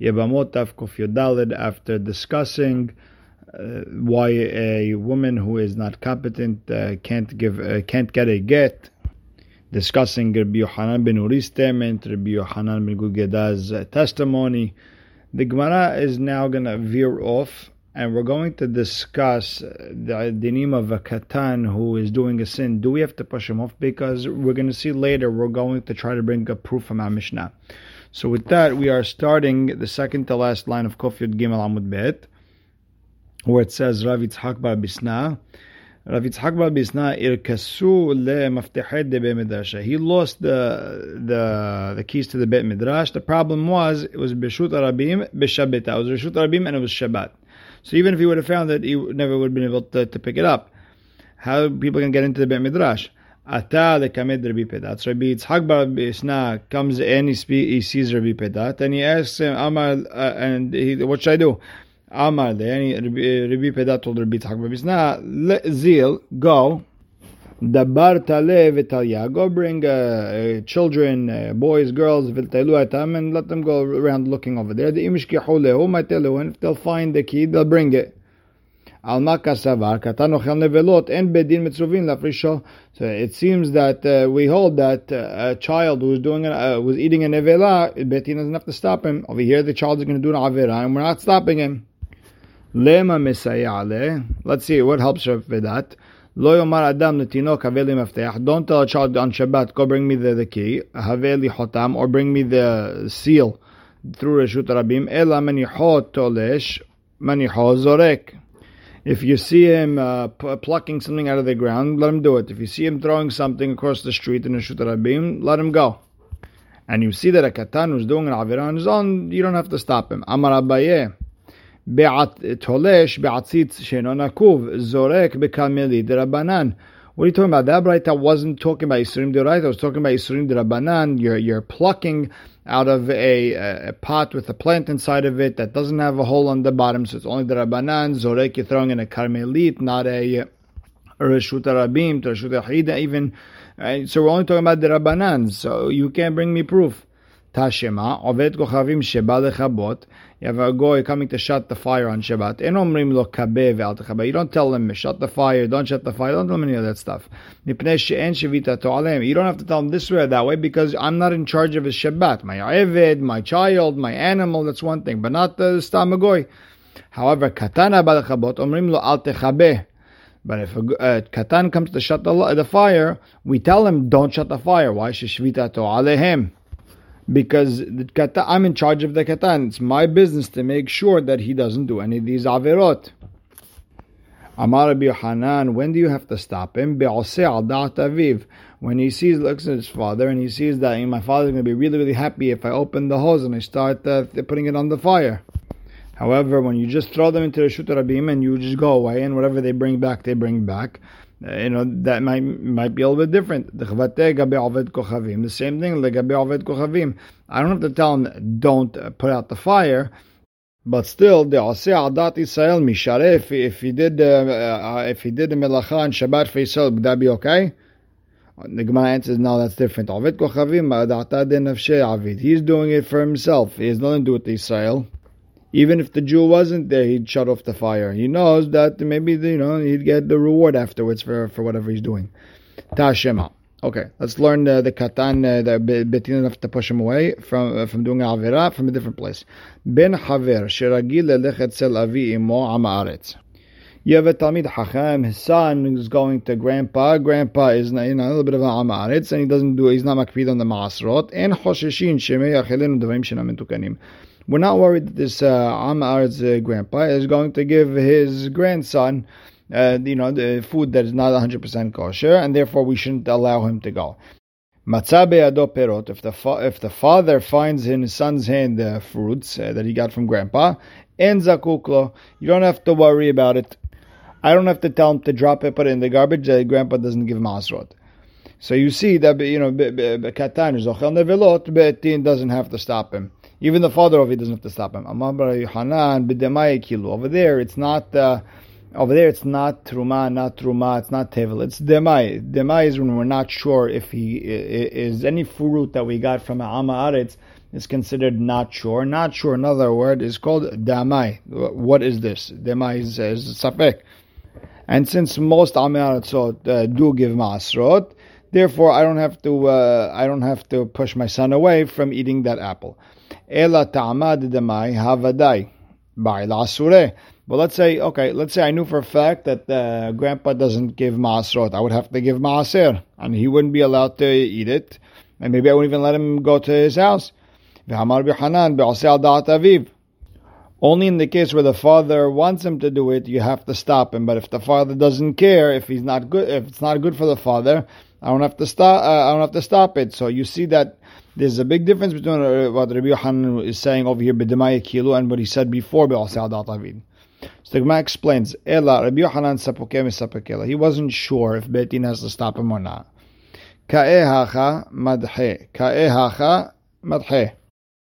Yebamot Kuf after discussing uh, why a woman who is not competent uh, can't give uh, can't get a get. Discussing Rabbi Yohanan ben Nuri's statement, Rabbi Yohanan ben Gudgeda's uh, testimony. The Gemara is now going to veer off, and we're going to discuss the dinim of a katan who is doing a sin. Do we have to push him off? Because we're going to see later. We're going to try to bring a proof from our Mishnah. So with that, we are starting the second to last line of Kofyud Gimel Amud Bet where it says Rav Yitzhak Bar Bisna. Rav Yitzhak Bar Bisna irkasu le maftehid de midrash. He lost the the the keys to the Bet Midrash. The problem was it was b'shut arabim b'shabbat. It was b'shut arabim and it was Shabbat. So even if he would have found it, he never would have been able to, to pick it up. How people can get into the Bet Midrash? Ata the kamed Rabbi Pedat. So Rabbi Yitzhak Bar comes in, he, he sees Rabbi Pedat, and he asks him, Amar, uh, and he, what should I do? Amar there, Rabbi Pedat told Rabbi Tzchak Babisna, Zil, go, Dabar Tale Vitalia, go bring uh, uh, children, uh, boys, girls, Viltailu Atam, and let them go around looking over there. The Imish Kihulehu, Matelu, and if they'll find the key, they'll bring it. Al Makasavar, Katan Ochel Nevelot, and Bedin Mitzuvin Lafrisho. So it seems that uh, we hold that uh, a child who was doing uh, was eating a nevela, Betin doesn't have to stop him. Over here, the child is going to do an avera, and we're not stopping him. Lema mesayale. Let's see what helps with that. Lo yomar adam letinok haveli mafteach. Don't tell a child on Shabbat, go bring me the, the key. Haveli hotam, or bring me the seal through Reshut Rabim. Ela maniho tolesh, maniho zorek. If you see him uh, plucking something out of the ground, let him do it. If you see him throwing something across the street in Reshut Rabim, let him go. And you see that a katan who's doing an avira on his own, you don't have to stop him. Amar Abaye. תולש בעציץ שאינו נקוב, זורק בקלמלי דרבנן. What are you talking about? That that wasn't talking about Yisurim Deraita, I was talking about Yisurim Derabanan. You're, you're plucking out of a, a, pot with a plant inside of it that doesn't have a hole on the bottom, so it's only the Derabanan. Zorek, you're throwing in a Karmelit, not a Reshut Rabim, Reshut Hida even. Right? So we're only talking about the Derabanan, so you can't bring me proof. Tashema, Oved Kochavim Sheba Lechabot. You have a goy coming to shut the fire on Shabbat. You don't tell them shut the fire, don't shut the fire, don't tell them any of that stuff. You don't have to tell them this way or that way because I'm not in charge of his Shabbat. My Eved, my child, my animal, that's one thing, but not the Stamagoy. However, Katana Balachabot, Omrim lo al. But if a uh, katan comes to shut the, the fire, we tell him don't shut the fire. Why? Sheshvita to alehem because the kata, I'm in charge of the katan. It's my business to make sure that he doesn't do any of these averot. Amar Rabbi Hanan, when do you have to stop him? aviv. When he sees, looks at his father, and he sees that my father's going to be really, really happy if I open the hose and I start uh, putting it on the fire. However, when you just throw them into the Shut Rabim and you just go away, and whatever they bring back, they bring back, you know that might might be a little bit different. The same thing. I don't have to tell him don't put out the fire, but still the Aseh Adat Israel Mishare. If if he did uh, uh, if he did the melacha and Shabbat for Israel, would that be okay? The Gemara answers, no, that's different. He's doing it for himself. He has nothing to do with Israel even if the Jew wasn't there, he'd shut off the fire. He knows that maybe you know he'd get the reward afterwards for, for whatever he's doing. Tashema. Okay, let's learn the, the katan, uh, the betin enough to push him away from uh, from doing avira from a different place. Ben haver sheragil lelechet avi imo amaretz. You have a Talmid Hacham, his son is going to grandpa. Grandpa is you know, a little bit of an Amaretz, and he doesn't do, he's not makpid on the Masrot. And Chosheshin Shemei Achelenu Devim Shenam. We're not worried that this uh, uh, grandpa is going to give his grandson, uh, you know, the food that is not 100% kosher, and therefore we shouldn't allow him to go. Matzah perot. If the fa- if the father finds in his son's hand the fruits uh, that he got from grandpa, en zakuklo, you don't have to worry about it. I don't have to tell him to drop it, put it in the garbage. Uh, grandpa doesn't give masrot. So you see that you know katan is ochel nevelot, betin doesn't have to stop him. Even the father of it doesn't have to stop him. Over there, it's not. Uh, over there, it's not truma, not truma, it's not tevel, it's demai. Demai is when we're not sure if he is any fruit that we got from Amma Aretz is considered not sure. Not sure, another word, is called damai. What is this? Demai is, is safek. And since most Amiratzot uh, do give Ma'asrot, therefore I don't have to uh, I don't have to push my son away from eating that apple. Ela ta'amad demai havadai. But let's say, okay, let's say I knew for a fact that uh, grandpa doesn't give maasrot. I would have to give maaser, and he wouldn't be allowed to eat it. And maybe I wouldn't even let him go to his house. Only in the case where the father wants him to do it, you have to stop him. But if the father doesn't care, if he's not good, if it's not good for the father, I don't have to stop. Uh, I don't have to stop it. So you see that there's a big difference between uh, what Rabbi Yochanan is saying over here, b'demaya kilu, and what he said before, be'asal avid. So the Gemara explains, Ela, Rabbi Yochanan sapakela. He wasn't sure if Betin has to stop him or not. Ka'ehacha madhe. Ka'ehacha madhe.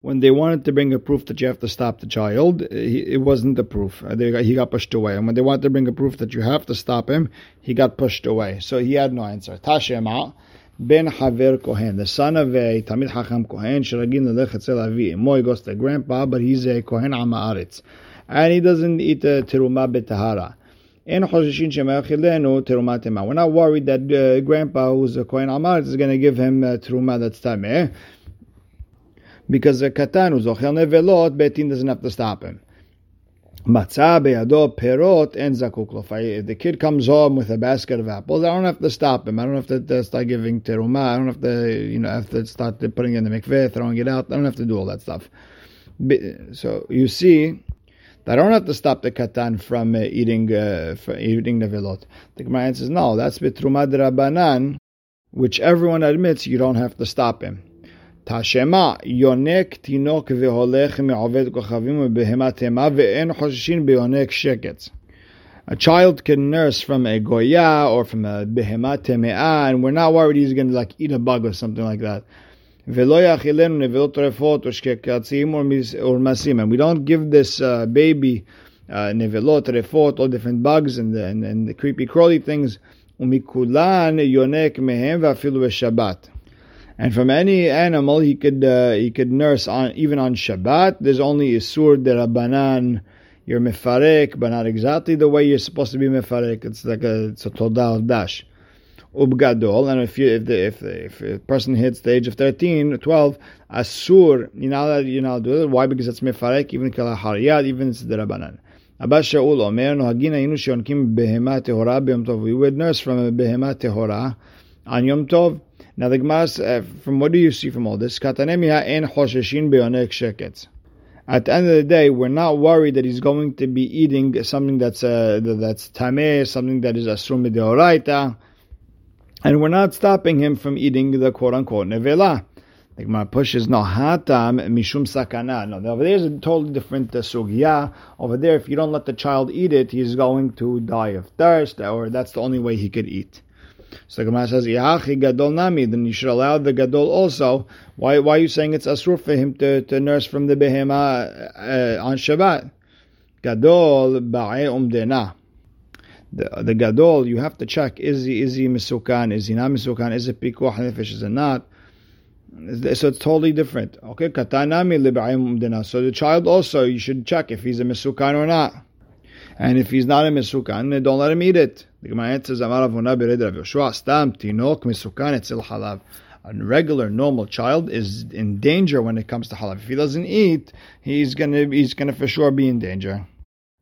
When they wanted to bring a proof that you have to stop the child, it wasn't the proof. Uh, he got pushed away. And when they wanted to bring a proof that you have to stop him, he got pushed away. So he had no answer. Tashema. Ben Haver Kohen, the son of a Tamid Hacham Kohen, Shiragin Lelech Etzel Avi. He goes to grandpa, but he's a Kohen Amaaretz. And he doesn't eat a Teruma Betahara. We're not worried that uh, grandpa, who's a Kohen Amaaretz, is going to give him uh, Teruma that's Tameh. Because a Katan, who's Ochel Nevelot, Betin doesn't have to stop him. Matzah beyado perot and zakuk The kid comes home with a basket of apples. I don't have to stop him. I don't have to start giving teruma. I don't have to, you know, have to start putting in the mikveh, throwing it out. I don't have to do all that stuff. So you see, I don't have to stop the katan from uh, eating uh, from eating. The Gemara says no. That's betruma drabanan, which everyone admits you don't have to stop him. תשמע, יונק תינוק והולך מעובד כוכבים ובהמת המה ואין חוששים ביונק שקץ. A child can nurse from a goya or from a behema teme'ah, and we're not worried he's going to like eat a bug or something like that. And we don't give this uh, baby uh, nevelot, refot, all different bugs and the, and, and the creepy crawly things. ומכולן יונק מהם ואפילו בשבת. and from any animal, he could uh, he could nurse on even on Shabbat. There's only a sur de rabbanan. You're mefarek, but not exactly the way you're supposed to be mefarek. It's like a it's a todah dash. Ubgadol, and if you if the if, the, if a person hits the age of 13, 12, asur, you know that you know do it. Why? Because it's mefarek, even kalahariad, even it's the rabbanan. Abba Shaul Omer, nohagin ayinu sheonkim behema tehora b'yom tov. We would nurse from a behema tehora on Yom Tov. Now the Gemara, uh, from what do you see from all this? Sheketz. At the end of the day, we're not worried that he's going to be eating something that's uh, that's tameh, something that is asrum deoraita, and we're not stopping him from eating the quote unquote nevela. The Gemara pushes no hatam mishum sakana. No, over there is a totally different uh, sugya. Over there, if you don't let the child eat it, he's going to die of thirst, or that's the only way he could eat. So the Gemara says, Yahachi Gadol Nami, then you should allow the Gadol also. Why, why are you saying it's Asur for him to, to nurse from the Behema uh, on Shabbat? Gadol Ba'e Umdena. The, the Gadol, you have to check, is he, is he Misukan, is he not Misukan, is it Pikuach Nefesh, is it not? So it's totally different. Okay, Katanami Liba'e Umdena. So the child also, you should check if he's a Misukan or not. And if he's not a Misukan, then don't let him eat it. The Gemara answers, Amar Avuna Bered Rav Yoshua, Stam Tinok Misukan Etzil Halav. A regular, normal child is in danger when it comes to halav. If he doesn't eat, he's gonna he's gonna for sure be in danger.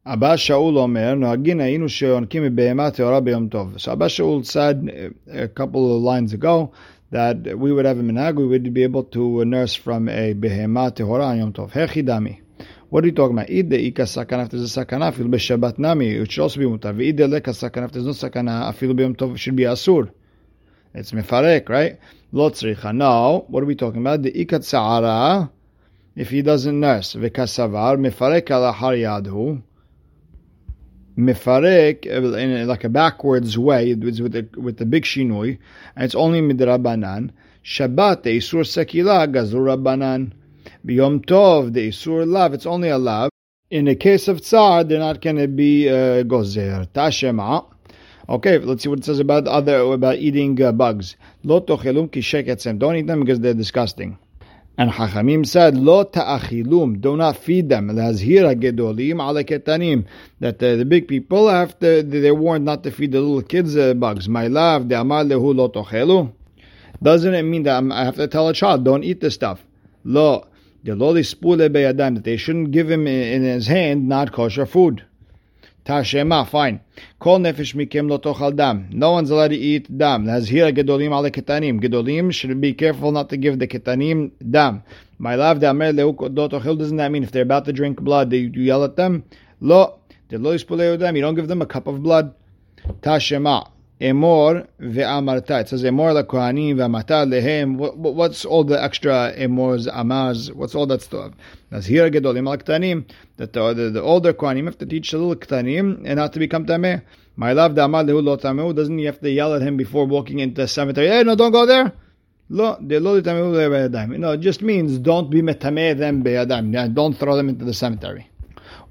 Abba Shaul Omer, Noagin Ainu Sheonkim Behemat Teora B'Yom Tov. So Abba Shaul said uh, a couple of lines ago that we would have a minhag, we would be able to nurse from a Behemat Tehora on Yom Tov. Hechidami. What are you talking about? Id ika sakana if there's a sakana, fil b'shabbat nami, it should also be mutar. V'id leka sakana if there's no sakana, afil b'yom tov, should be asur. It's mefarek, right? Lo tzricha. No, what are we talking about? The ikat sa'ara, if he doesn't nurse, v'kasavar, mefarek ala har yadhu, mefarek in like a backwards way with the with the big shinui, and it's only midrabanan. Shabbat isur sekila gazur rabbanan. Biyom Tov, the Isur Lav, it's only a Lav. In the case of Tsar, they're not going to be uh, Gozer. Tashema. Okay, let's see what it says about other about eating uh, bugs. Lo tochelum ki Don't eat them because they're disgusting. And Hachamim said, Lo ta'achilum, do not feed them. Lazhira gedolim ala ketanim. That the, the, big people have to, they're warned not to feed the little kids uh, bugs. My love, the amar lehu lo tochelu. Doesn't it mean that I have to tell a child, don't eat this stuff? Lo, that they shouldn't give him in, his hand not kosher food. Tashema, fine. Kol nefesh mikem lo tochal dam. No one's allowed to eat dam. Lazhira gedolim ale ketanim. Gedolim should be careful not to give the ketanim dam. My love, damer leuk do tochel doesn't that mean if they're about to drink blood, you yell at them? Lo, de lo dam. You don't give them a cup of blood. Tashema. Emor ve'amarta. It says emor lakohanim ve'amata lehem. What's all the extra emors, amars? What's all that stuff? That's here gedolim al. That the, the, the older kohanim have to teach the little ktanim and not to become tameh. My love, the amal lehu lo tameh. Doesn't he have to yell at him before walking into the cemetery? Hey, no, don't go there. Lo, de lo No, it just means don't be metameh them beyadam. Don't throw them into the cemetery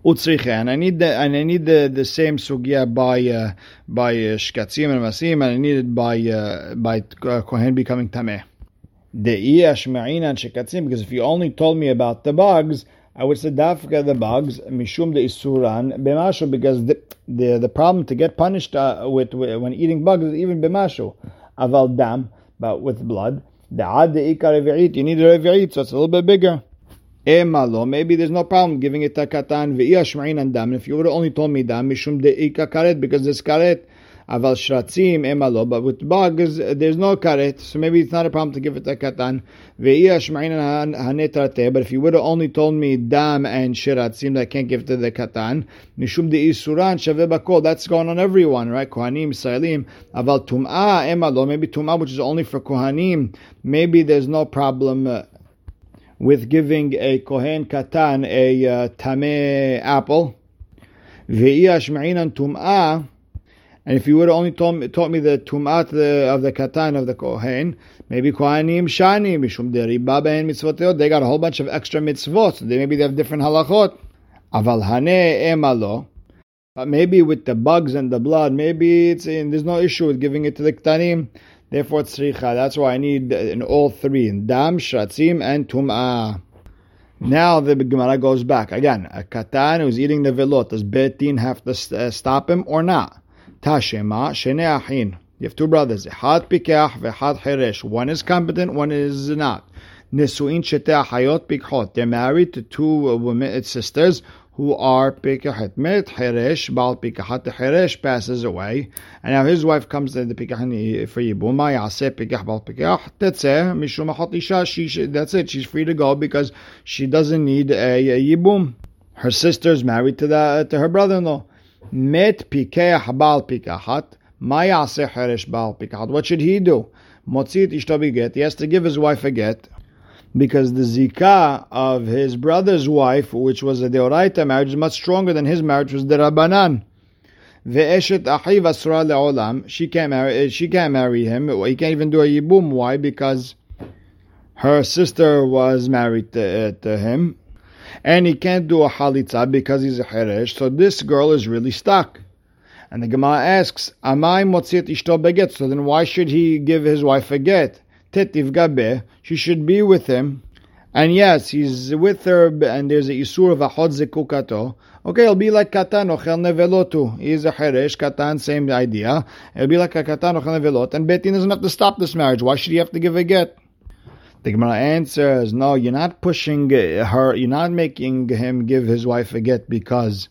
utzricha. And I need the and I need the, the same sugya by uh, by uh, shkatzim and masim, and I need it by uh, by uh, kohen becoming tameh. The iyashma'ina and shkatzim, because if you only told me about the bugs, I would say dafka the bugs mishum the isuran b'mashu because the, the the problem to get punished uh, with, with, when eating bugs is even b'mashu aval dam, but with blood. The ad ikar you need a revi'it, so it's a little bit bigger. Emalo, maybe there's no problem giving it a katan ve'iyashma'in and dam. If you would have only told me dam, mishum de'ika karet, because there's karet. Aval shratzim emalo, but with bugs, there's no karet, so maybe it's not a problem to give it a katan. Ve'iyashma'in hanetrate, but if you would have only told me dam and shiratzim that I can't give to the katan, mishum de'isuran shaveh bakol, that's going on everyone, right? Kohanim, Salim. Aval tum'ah emalo, maybe tum'ah, which is only for kohanim, maybe there's no problem. Uh, with giving a Kohen Katan a uh, Tameh apple. tum'ah. And if you would have only taught me, taught me the tum'at of the katan of the kohen, maybe kohanim shani mishum deriba ben mitzvot They got a whole bunch of extra mitzvot. They maybe they have different halachot. Aval hane emalo. But maybe with the bugs and the blood, maybe it's in, there's no issue with giving it to the ktanim. Therefore, tzricha. That's why I need in all three: dam, shratzim, and tum'ah. Now the Gemara goes back again. A katan who's eating the velot. Does betin have to uh, stop him or not? Tashema shene achin. You have two brothers. Had pikach vehad heresh. One is competent, one is not. Nisuin shete hayot pikhot. They're married to two women, sisters who are pikahat met heresh bal pikahat heresh passes away, and now his wife comes to the pikah for yibum. Yaseh pikah bal pikah tetzeh mishum isha. She that's it. She's free to go because she doesn't need a, a yibum. Her sister's married to the to her brother-in-law. Met pikah bal pikahat. Mayaseh heresh bal pikahat. What should he do? Motzit ishto get. He has to give his wife a get because the zikah of his brother's wife, which was a deoraita marriage, is much stronger than his marriage was the rabbanan. Ve'eshet achiv asra le'olam. She can't marry. She can't marry him. He can't even do a yibum. Why? Because her sister was married to, uh, to him, and he can't do a halitza because he's a heresh. So this girl is really stuck. And the Gemara asks, "Amai motzit ishto beget?" So then, why should he give his wife a get? She should be with him. And yes, he's with her, and there's a isur of a zekukato. Okay, it'll be like katan ochel nevelotu. He's a heresh, katan, same idea. It'll be like a katan ochel nevelot. And Betin doesn't have to stop this marriage. Why should he have to give a get? The Gemara answers, no, you're not pushing her, you're not making him give his wife a get because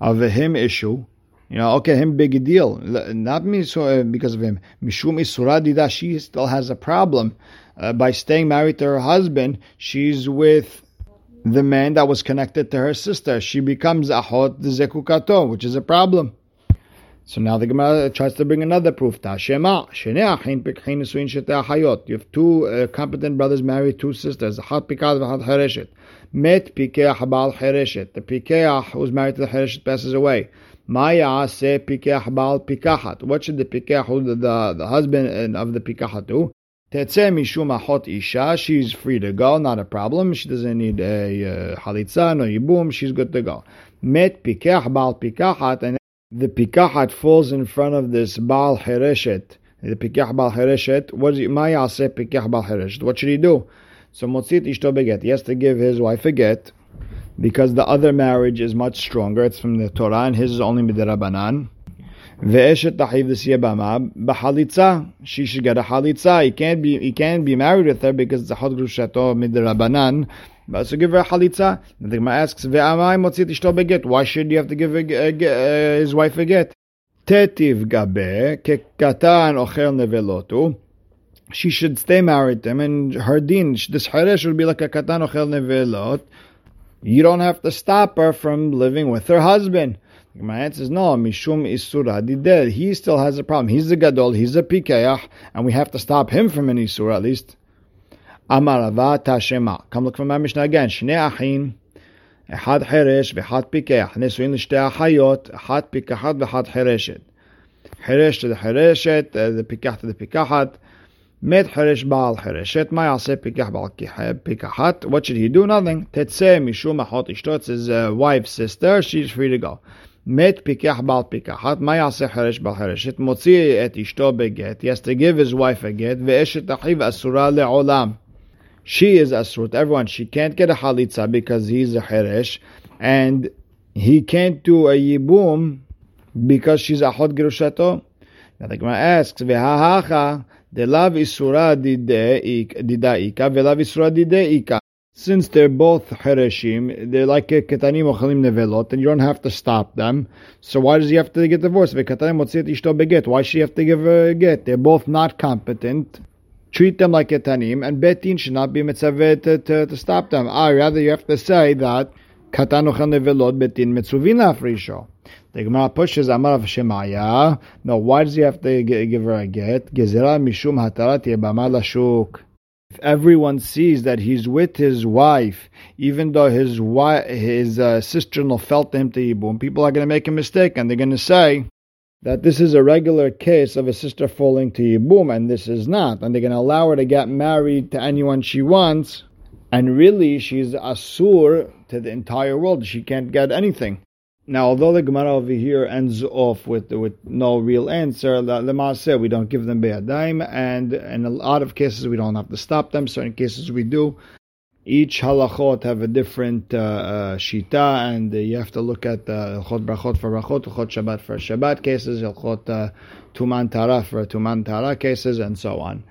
of a him issue. You know, okay, him big deal. Not me so uh, because of him. Mishum isuradida, she still has a problem. Uh, by staying married to her husband, she's with the man that was connected to her sister. She becomes ahot zekukato, which is a problem. So now the Gemara tries to bring another proof. You have two uh, competent brothers married two sisters. Met. The pikeach who was married to the hereshet passes away. Maya se pikach bal pikahat. What should the pikach, the, the, the husband of the pikahat do? Tetze mishum ahot isha. She's free to go, not a problem. She doesn't need a uh, halitza, no yibum. She's good to go. Met pikach bal pikahat, and the pikahat falls in front of this bal hereshet. The pikach bal hereshet. What is? Maya se pikach bal hereshet. What should he do? So motzit ishto beget. He has to give his wife a get because the other marriage is much stronger. It's from the Torah, and his is only midirabanan. Ve'eshet tahiv b'siyabama b'halitza. She should get a halitza. He can't be he can't be married with her because it's a hot grushato midirabanan. But so give her a halitza. The Gemara asks, "Ve'amai motzit ishto beget." Why should you have to give a, a, a, his wife a get? Tetiv gabe kekatan ochel nevelotu. She should stay married to him, and her din, this haresh will be like a katan ochel nevelot you don't have to stop her from living with her husband. My answer is no. Mishum isura didel. He still has a problem. He's a gadol. He's a pikeach, and we have to stop him from an isura at least. Amarava tashema. Come look for my Mishnah again. Shnei achin, echad cheresh v'echad pikeach. Nesuin l'shtei achayot, echad pikachat v'echad chereshet. Cheresh to the hereshet, uh, the pikeach to the pikachat. Medcherish Baal Chereshet Mayase Pikach Baal Pikachat. What should he do? Nothing. Tetse Mishum Achot Ishto. His uh, wife's sister. She's free to go. Met Pikach bal Pikachat. Mayase hirish bal Chereshet. Motzi Et Ishto Beget. He has to give his wife a get. Ve'eshet Achiv Asura Le'olam. She is Asrut. Everyone, she can't get a Halitza because he's a Cheresh. And he can't do a Yibum because she's Achot Gerushato. Now the Gemara asks, "Ve'hahacha de lav isura didaika ve'lav isura dideika." Since they're both hereshim, they're like ketanim ochalim nevelot, and you don't have to stop them. So why does he have to get divorced? Why should he have to give a get? They're both not competent treat them like ketanim, and betin should not be mitzvah to, to, to, stop them. I rather you have to say that The Gemara pushes Amar Shemaya. No, why does he have to give her a get? Gezerah mishum hatarat lashuk. If everyone sees that he's with his wife, even though his wife, his uh, sister-in-law felt him to Yibum, people are going to make a mistake and they're going to say, that this is a regular case of a sister falling to Yibum, and this is not. And they're going to allow her to get married to anyone she wants, and really she's Asur to the entire world. She can't get anything. Now, although the Gemara over here ends off with with no real answer, the Lema said we don't give them be'adaim, and in a lot of cases we don't have to stop them. Certain cases we do each halachot have a different uh, uh, shita, and uh, you have to look at uh, halachot brachot for brachot, halachot shabbat for shabbat cases, halachot uh, tuman tara for tuman tara cases, and so on.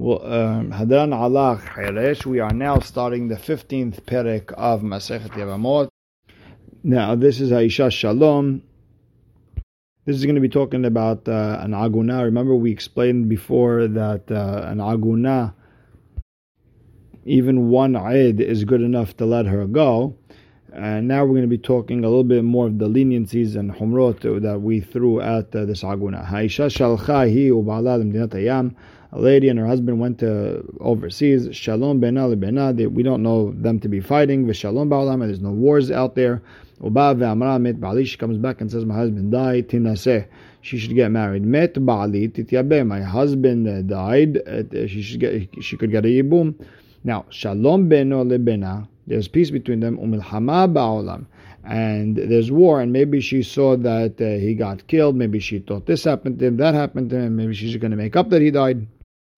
Um, Hadran. We are now starting the fifteenth perek of Masechet Yevamot. Now this is Aisha Shalom. This is going to be talking about uh, an aguna. Remember, we explained before that uh, an aguna even one Eid is good enough to let her go. And now we're going to be talking a little bit more of the leniencies and humrot that we threw at uh, this aguna. Haisha shalcha hi A lady and her husband went to overseas. Shalom bena bena. We don't know them to be fighting. V'shalom ba'olam. There's no wars out there. Uba ve'amra met ba'ali. She comes back and says, my husband died. Tinaseh. She should get married. Met ba'ali tityabe. My husband uh, died. Uh, she should get. She could get a yibum. Now, shalom beno lebena, there's peace between them, umilhama ba'olam, and there's war, and maybe she saw that uh, he got killed, maybe she thought this happened to him, that happened to him, maybe she's going to make up that he died.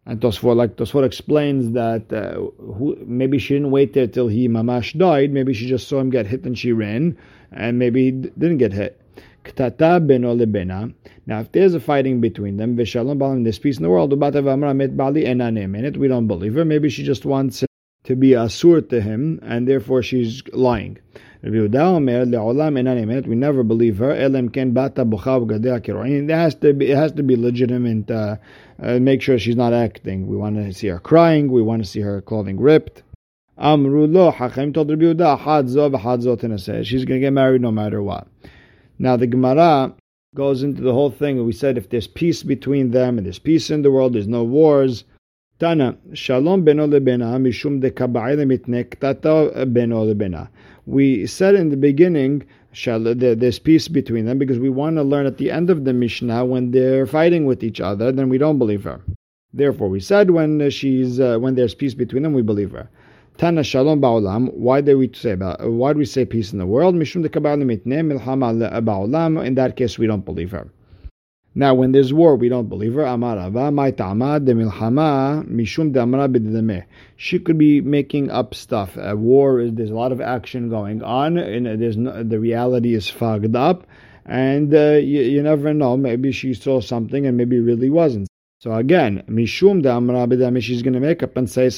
And Tosfot, like Tosfot explains that uh, who, maybe she didn't wait there till he mamash died. Maybe she just saw him get hit and she ran, and maybe he didn't get hit. Ktata beno lebena. Now, if there's a fighting between them, v'shalom balam, there's peace in the world. Ubata v'amra met bali enanem in it. We don't believe her. Maybe she just wants to be asur to him, and therefore she's lying. We never believe her. It has to be, it has to be legitimate. Uh, uh, make sure she's not acting. We want to see her crying. We want to see her clothing ripped. Amru lo. Hachim told Rabbi Yehuda, She's going to get married no matter what. Now the Gemara goes into the whole thing, we said if there's peace between them and there's peace in the world, there's no wars. Tana, shalom beno lebena mishum de beno lebena. We said in the beginning there's peace between them because we want to learn at the end of the Mishnah when they're fighting with each other, then we don't believe her. Therefore, we said when she's uh, when there's peace between them, we believe her. Tana Shalom Ba'olam. Why do we say? Why do we say peace in the world? Mishum de Milhama Ba'olam. In that case, we don't believe her. Now, when there's war, we don't believe her. De mishum de She could be making up stuff. A war there's a lot of action going on, and there's no, the reality is fogged up, and uh, you, you, never know. Maybe she saw something, and maybe really wasn't. So again, mishum de amra she's going to make up and say.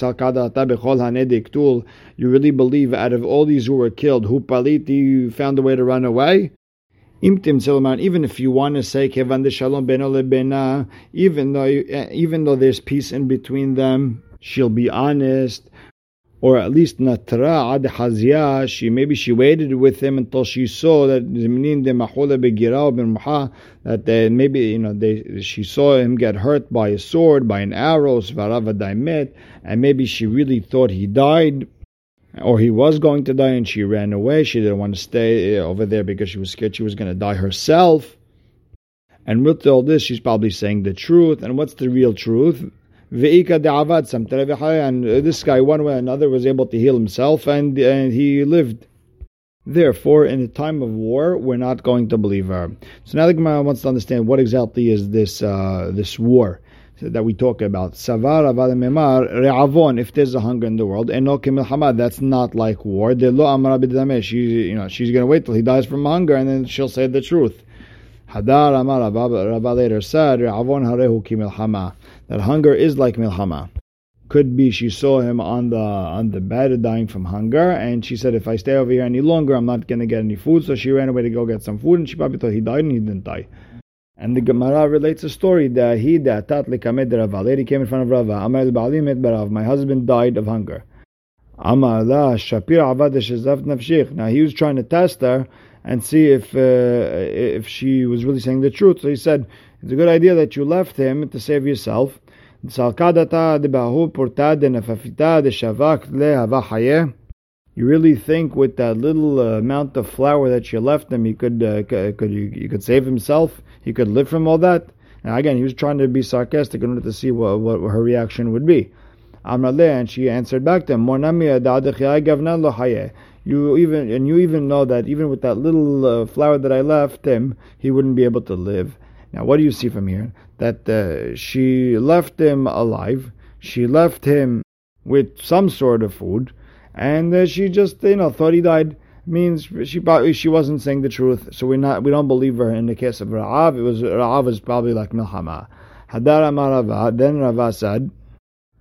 You really believe out of all these who were killed, who paliti, found a way to run away? Even if you want to say kevan shalom beno even though eh, even though there's peace in between them, she'll be honest, or at least natra ad hazia. She maybe she waited with him until she saw that that maybe you know they she saw him get hurt by a sword by an arrow and maybe she really thought he died or he was going to die and she ran away. She didn't want to stay uh, over there because she was scared she was going to die herself. And with all this, she's probably saying the truth. And what's the real truth? And this guy, one way or another, was able to heal himself and, and he lived. Therefore, in a time of war, we're not going to believe her. So now the Gemara wants to understand what exactly is this uh, this war that we talk about. Savar memar re'avon. If there's a hunger in the world, eno hamad. That's not like war. De lo amra She, you know, she's to wait till he dies from hunger, and then she'll say the truth. Hadar amar Rava later said re'avon harehu kimilchama. That hunger is like milchama. Could be she saw him on the on the bed dying from hunger, and she said, "If I stay over here any longer, I'm not to get any food." So she ran away to go get some food, and she probably thought he died, and he didn't die. And the Gemara relates a story that he that tat likamed Rava. Lady came in front of Rava. Amar ba'alim barav. My husband died of hunger. Amar la shapir avad nafshich. Now he was trying to test her and see if uh, if she was really saying the truth. So he said, "It's a good idea that you left him to save yourself." Salkadata de bahu porta de nafafita de shavak le you really think with that little uh, amount of flour that you left him, he could uh, could you, he could save himself? He could live from all that? Now again, he was trying to be sarcastic in order to see what, what her reaction would be. And she answered back to him, You even and you even know that even with that little uh, flour that I left him, he wouldn't be able to live. Now, what do you see from here? That uh, she left him alive. She left him with some sort of food and uh, she just you know thought he died means she probably she wasn't saying the truth, so we not we don't believe her. In the case of Ra'av, it was Ra'av was probably like Milchama. Hadar Amar then Rava said.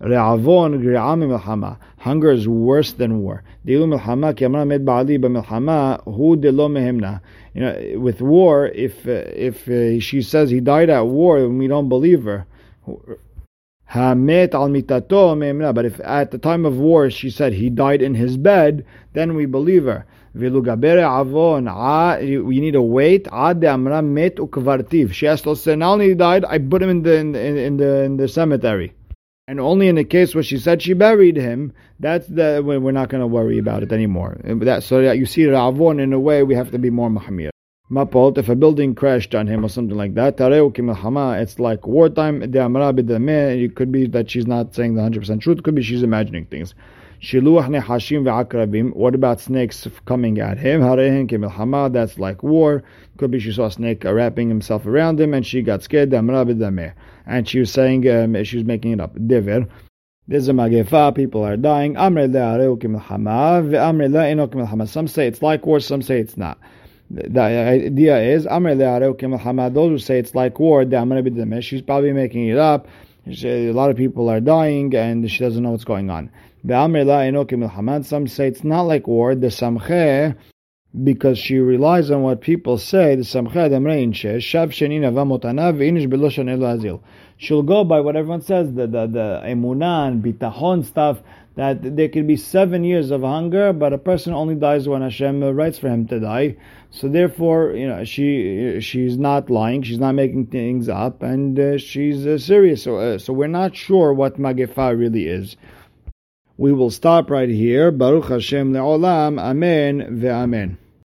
Re'avon gri'ami milchama. Hunger is worse than war. Dilu milchama ki amra med ba'ali b'milchama hu delo mehemna. You know, with war, if uh, if uh, she says he died at war, we don't believe her. Hamet al mitato But if at the time of war she said he died in his bed, then we believe her. avon. We need to wait. Met ukvartiv. She has to say, not only he died, I put him in the in, in the in the cemetery. And only in the case where she said she buried him, that's the we're not going to worry about it anymore. That, so that you see Ravon in a way we have to be more mahmir. Mapot, if a building crashed on him or something like that, it's like wartime. It could be that she's not saying the 100% truth, it could be she's imagining things. What about snakes coming at him? That's like war. Could be she saw a snake wrapping himself around him and she got scared. And she was saying, um, she was making it up. There's a magefa, people are dying. Some say it's like war, some say it's not the idea is those who say it's like war, she's probably making it up. A lot of people are dying and she doesn't know what's going on. The Amr Le'areukim Hamad. Some say it's not like war, the samche, because she relies on what people say, the samche She'll go by what everyone says, the the, the emunan, bitahon stuff, that there could be seven years of hunger, but a person only dies when Hashem writes for him to die. So therefore, you know, she she's not lying, she's not making things up, and uh, she's uh, serious. So, uh, so we're not sure what Magefa really is. We will stop right here. Baruch Hashem le'olam. Amen ve'amen.